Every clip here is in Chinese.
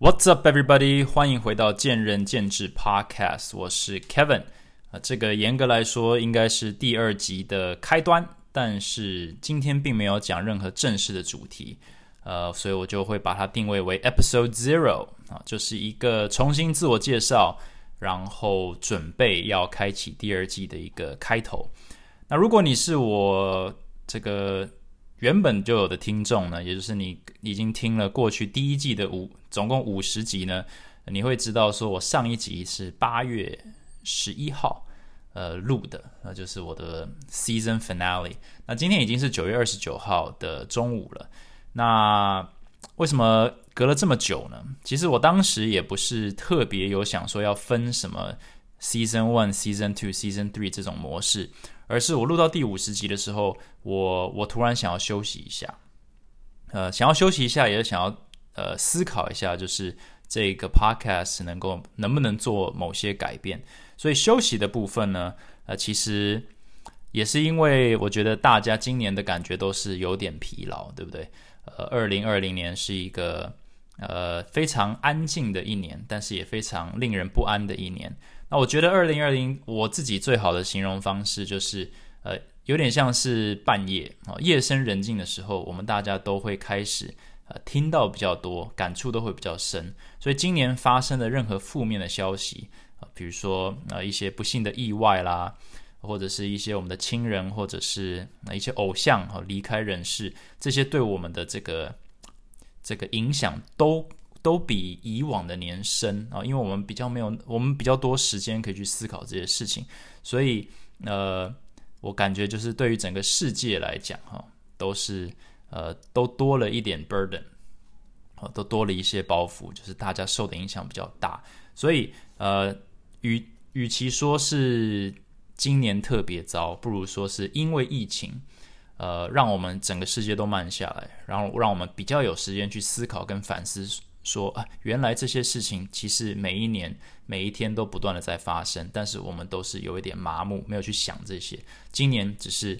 What's up, everybody？欢迎回到见仁见智 Podcast，我是 Kevin。啊，这个严格来说应该是第二集的开端，但是今天并没有讲任何正式的主题，呃，所以我就会把它定位为 Episode Zero 啊，就是一个重新自我介绍，然后准备要开启第二季的一个开头。那如果你是我这个。原本就有的听众呢，也就是你已经听了过去第一季的五，总共五十集呢，你会知道说我上一集是八月十一号呃录的，那就是我的 season finale。那今天已经是九月二十九号的中午了。那为什么隔了这么久呢？其实我当时也不是特别有想说要分什么 season one、season two、season three 这种模式。而是我录到第五十集的时候，我我突然想要休息一下，呃，想要休息一下，也想要呃思考一下，就是这个 podcast 能够能不能做某些改变。所以休息的部分呢，呃，其实也是因为我觉得大家今年的感觉都是有点疲劳，对不对？呃，二零二零年是一个呃非常安静的一年，但是也非常令人不安的一年。那我觉得二零二零我自己最好的形容方式就是，呃，有点像是半夜啊，夜深人静的时候，我们大家都会开始呃听到比较多，感触都会比较深。所以今年发生的任何负面的消息啊，比如说呃一些不幸的意外啦，或者是一些我们的亲人或者是那一些偶像哈离开人世，这些对我们的这个这个影响都。都比以往的年深啊，因为我们比较没有，我们比较多时间可以去思考这些事情，所以呃，我感觉就是对于整个世界来讲哈，都是呃都多了一点 burden，都多了一些包袱，就是大家受的影响比较大，所以呃，与与其说是今年特别糟，不如说是因为疫情，呃，让我们整个世界都慢下来，然后让我们比较有时间去思考跟反思。说啊，原来这些事情其实每一年、每一天都不断的在发生，但是我们都是有一点麻木，没有去想这些。今年只是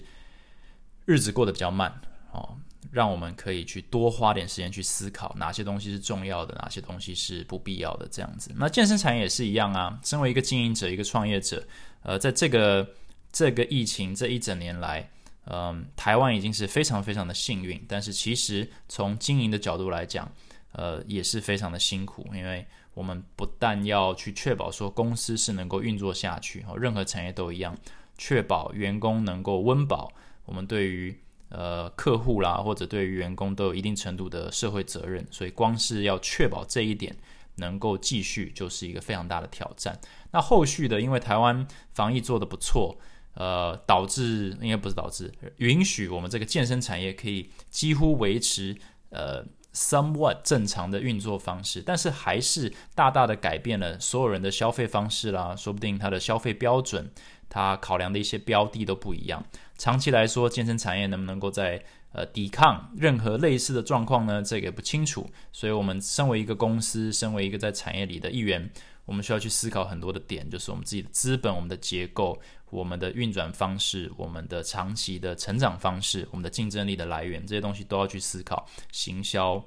日子过得比较慢哦，让我们可以去多花点时间去思考哪些东西是重要的，哪些东西是不必要的。这样子，那健身产业也是一样啊。身为一个经营者、一个创业者，呃，在这个这个疫情这一整年来，嗯，台湾已经是非常非常的幸运，但是其实从经营的角度来讲，呃，也是非常的辛苦，因为我们不但要去确保说公司是能够运作下去，哦，任何产业都一样，确保员工能够温饱。我们对于呃客户啦，或者对于员工都有一定程度的社会责任，所以光是要确保这一点能够继续，就是一个非常大的挑战。那后续的，因为台湾防疫做得不错，呃，导致应该不是导致，允许我们这个健身产业可以几乎维持，呃。somewhat 正常的运作方式，但是还是大大的改变了所有人的消费方式啦。说不定他的消费标准，他考量的一些标的都不一样。长期来说，健身产业能不能够在呃抵抗任何类似的状况呢？这个不清楚。所以，我们身为一个公司，身为一个在产业里的一员，我们需要去思考很多的点，就是我们自己的资本、我们的结构。我们的运转方式，我们的长期的成长方式，我们的竞争力的来源，这些东西都要去思考。行销、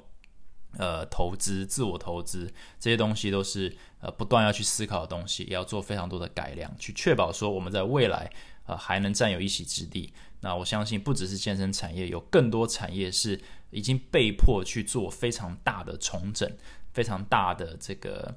呃，投资、自我投资这些东西都是呃不断要去思考的东西，也要做非常多的改良，去确保说我们在未来呃还能占有一席之地。那我相信不只是健身产业，有更多产业是已经被迫去做非常大的重整，非常大的这个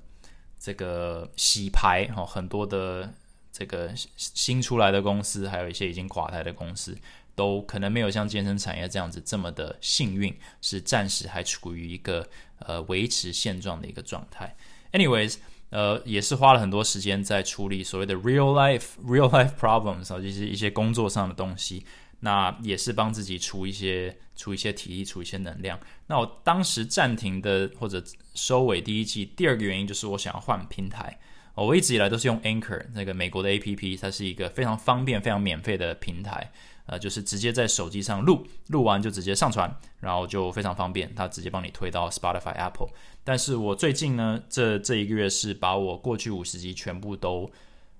这个洗牌哈，很多的。这个新出来的公司，还有一些已经垮台的公司，都可能没有像健身产业这样子这么的幸运，是暂时还处于一个呃维持现状的一个状态。Anyways，呃，也是花了很多时间在处理所谓的 real life real life problems 啊，就是一些工作上的东西。那也是帮自己出一些出一些体力，出一些能量。那我当时暂停的或者收尾第一季，第二个原因就是我想要换平台。我一直以来都是用 Anchor 那个美国的 A P P，它是一个非常方便、非常免费的平台。呃，就是直接在手机上录，录完就直接上传，然后就非常方便，它直接帮你推到 Spotify、Apple。但是我最近呢，这这一个月是把我过去五十集全部都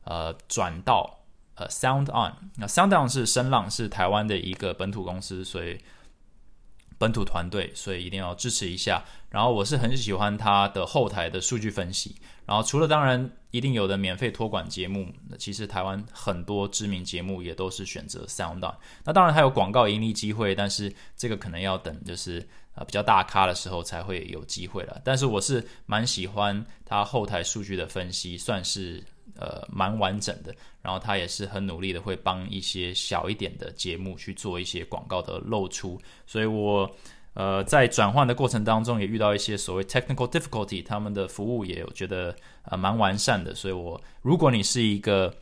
呃转到呃 Sound On。那 Sound On 是声浪，是台湾的一个本土公司，所以本土团队，所以一定要支持一下。然后我是很喜欢它的后台的数据分析。然后除了当然一定有的免费托管节目，那其实台湾很多知名节目也都是选择 SoundOn。那当然还有广告盈利机会，但是这个可能要等就是呃比较大咖的时候才会有机会了。但是我是蛮喜欢它后台数据的分析，算是。呃，蛮完整的，然后他也是很努力的，会帮一些小一点的节目去做一些广告的露出，所以我呃在转换的过程当中也遇到一些所谓 technical difficulty，他们的服务也有觉得呃蛮完善的，所以我如果你是一个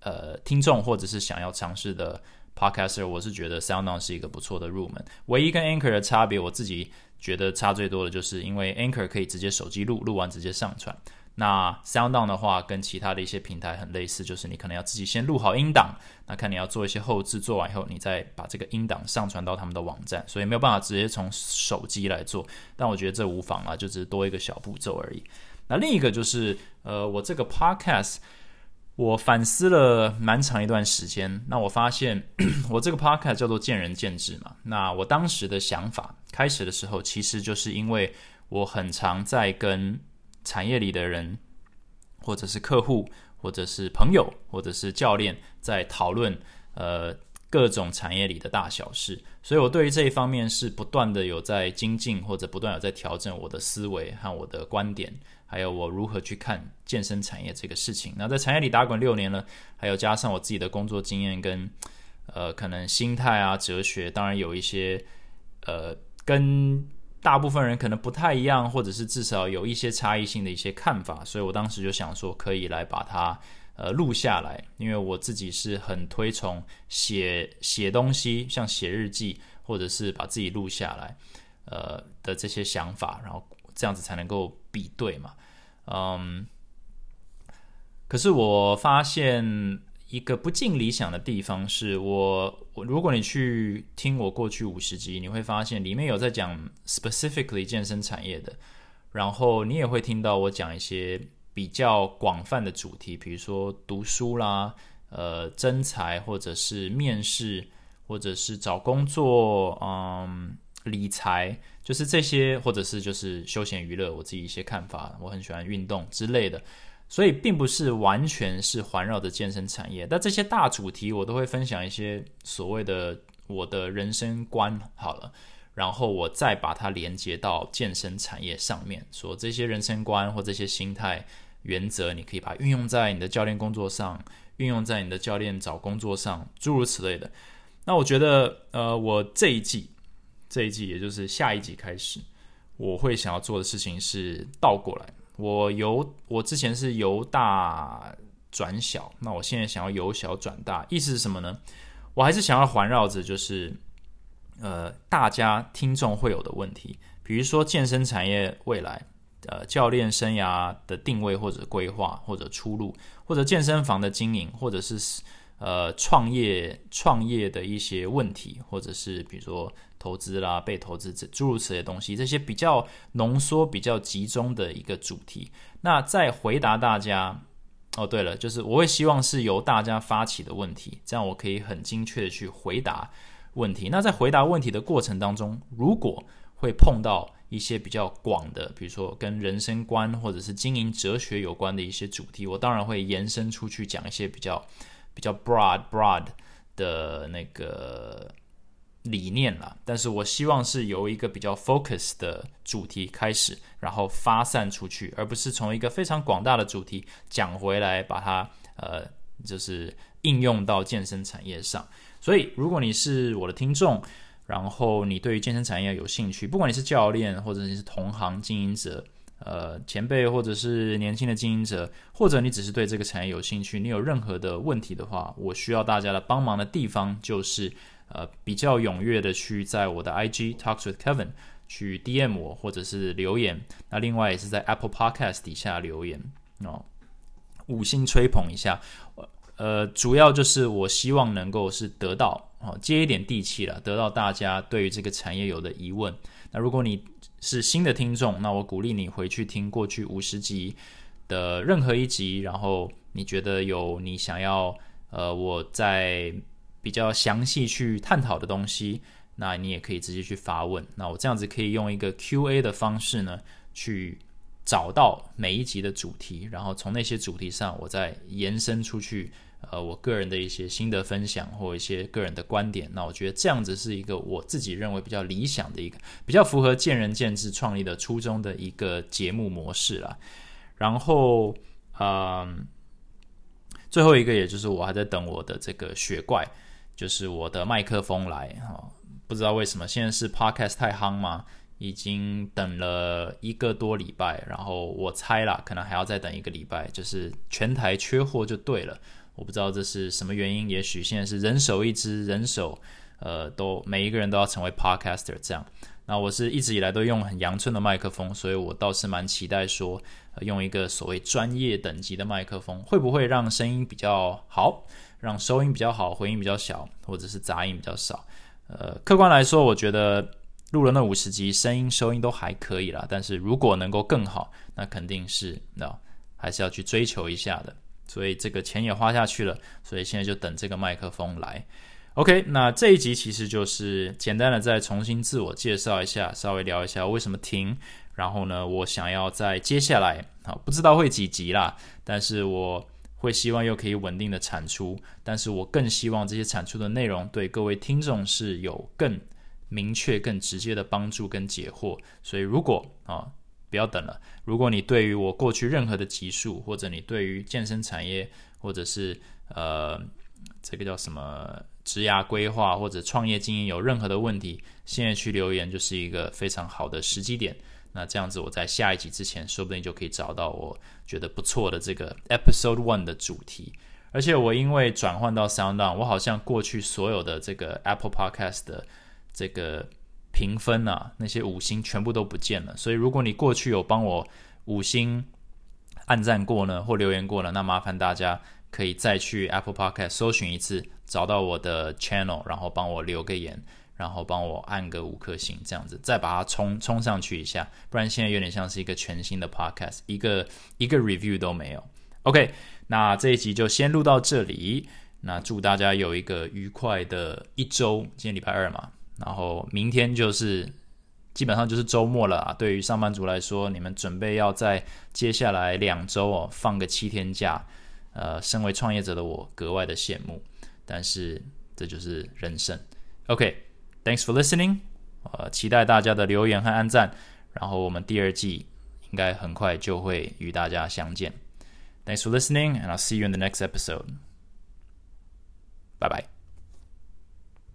呃听众或者是想要尝试的 podcaster，我是觉得 SoundOn 是一个不错的入门。唯一跟 Anchor 的差别，我自己觉得差最多的就是因为 Anchor 可以直接手机录，录完直接上传。那 SoundOn 的话，跟其他的一些平台很类似，就是你可能要自己先录好音档，那看你要做一些后置，做完以后，你再把这个音档上传到他们的网站，所以没有办法直接从手机来做。但我觉得这无妨啊，就只是多一个小步骤而已。那另一个就是，呃，我这个 Podcast，我反思了蛮长一段时间，那我发现 我这个 Podcast 叫做见仁见智嘛。那我当时的想法，开始的时候，其实就是因为我很常在跟产业里的人，或者是客户，或者是朋友，或者是教练，在讨论呃各种产业里的大小事，所以我对于这一方面是不断的有在精进，或者不断有在调整我的思维和我的观点，还有我如何去看健身产业这个事情。那在产业里打滚六年了，还有加上我自己的工作经验跟呃可能心态啊哲学，当然有一些呃跟。大部分人可能不太一样，或者是至少有一些差异性的一些看法，所以我当时就想说，可以来把它呃录下来，因为我自己是很推崇写写东西，像写日记，或者是把自己录下来，呃的这些想法，然后这样子才能够比对嘛，嗯，可是我发现。一个不尽理想的地方是我，如果你去听我过去五十集，你会发现里面有在讲 specifically 健身产业的，然后你也会听到我讲一些比较广泛的主题，比如说读书啦，呃，真才或者是面试，或者是找工作，嗯，理财，就是这些，或者是就是休闲娱乐，我自己一些看法，我很喜欢运动之类的。所以并不是完全是环绕着健身产业，但这些大主题我都会分享一些所谓的我的人生观好了，然后我再把它连接到健身产业上面，说这些人生观或这些心态原则，你可以把它运用在你的教练工作上，运用在你的教练找工作上，诸如此类的。那我觉得，呃，我这一季，这一季也就是下一季开始，我会想要做的事情是倒过来。我由我之前是由大转小，那我现在想要由小转大，意思是什么呢？我还是想要环绕着就是呃大家听众会有的问题，比如说健身产业未来呃教练生涯的定位或者规划或者出路，或者健身房的经营，或者是呃创业创业的一些问题，或者是比如说。投资啦，被投资者诸如此类的东西，这些比较浓缩、比较集中的一个主题。那在回答大家，哦，对了，就是我会希望是由大家发起的问题，这样我可以很精确的去回答问题。那在回答问题的过程当中，如果会碰到一些比较广的，比如说跟人生观或者是经营哲学有关的一些主题，我当然会延伸出去讲一些比较比较 broad broad 的那个。理念了，但是我希望是由一个比较 focus 的主题开始，然后发散出去，而不是从一个非常广大的主题讲回来，把它呃就是应用到健身产业上。所以，如果你是我的听众，然后你对于健身产业有兴趣，不管你是教练，或者你是同行经营者，呃前辈，或者是年轻的经营者，或者你只是对这个产业有兴趣，你有任何的问题的话，我需要大家的帮忙的地方就是。呃，比较踊跃的去在我的 IG Talks with Kevin 去 DM 我，或者是留言。那另外也是在 Apple Podcast 底下留言哦，五星吹捧一下。呃，主要就是我希望能够是得到哦，接一点地气了，得到大家对于这个产业有的疑问。那如果你是新的听众，那我鼓励你回去听过去五十集的任何一集，然后你觉得有你想要呃我在。比较详细去探讨的东西，那你也可以直接去发问。那我这样子可以用一个 Q&A 的方式呢，去找到每一集的主题，然后从那些主题上，我再延伸出去，呃，我个人的一些心得分享或一些个人的观点。那我觉得这样子是一个我自己认为比较理想的一个，比较符合见仁见智创立的初衷的一个节目模式啦。然后，嗯，最后一个也就是我还在等我的这个雪怪，就是我的麦克风来哈。不知道为什么现在是 podcast 太夯吗？已经等了一个多礼拜，然后我猜啦，可能还要再等一个礼拜，就是全台缺货就对了。我不知道这是什么原因，也许现在是人手一支，人手呃都每一个人都要成为 podcaster 这样。那我是一直以来都用很阳春的麦克风，所以我倒是蛮期待说用一个所谓专业等级的麦克风，会不会让声音比较好，让收音比较好，回音比较小，或者是杂音比较少。呃，客观来说，我觉得录了那五十集，声音收音都还可以啦。但是如果能够更好，那肯定是那还是要去追求一下的。所以这个钱也花下去了，所以现在就等这个麦克风来。OK，那这一集其实就是简单的再重新自我介绍一下，稍微聊一下为什么停。然后呢，我想要在接下来啊，不知道会几集啦，但是我。会希望又可以稳定的产出，但是我更希望这些产出的内容对各位听众是有更明确、更直接的帮助跟解惑。所以如果啊，不要等了，如果你对于我过去任何的集数，或者你对于健身产业，或者是呃这个叫什么职涯规划或者创业经营有任何的问题，现在去留言就是一个非常好的时机点。那这样子，我在下一集之前，说不定就可以找到我觉得不错的这个 Episode One 的主题。而且我因为转换到 Sound On，我好像过去所有的这个 Apple Podcast 的这个评分啊，那些五星全部都不见了。所以如果你过去有帮我五星按赞过呢，或留言过了，那麻烦大家可以再去 Apple Podcast 搜寻一次，找到我的 Channel，然后帮我留个言。然后帮我按个五颗星，这样子再把它冲冲上去一下，不然现在有点像是一个全新的 podcast，一个一个 review 都没有。OK，那这一集就先录到这里。那祝大家有一个愉快的一周，今天礼拜二嘛，然后明天就是基本上就是周末了啊。对于上班族来说，你们准备要在接下来两周哦放个七天假，呃，身为创业者的我格外的羡慕，但是这就是人生。OK。Thanks for listening，呃，期待大家的留言和按赞，然后我们第二季应该很快就会与大家相见。Thanks for listening, and I'll see you in the next episode. Bye bye.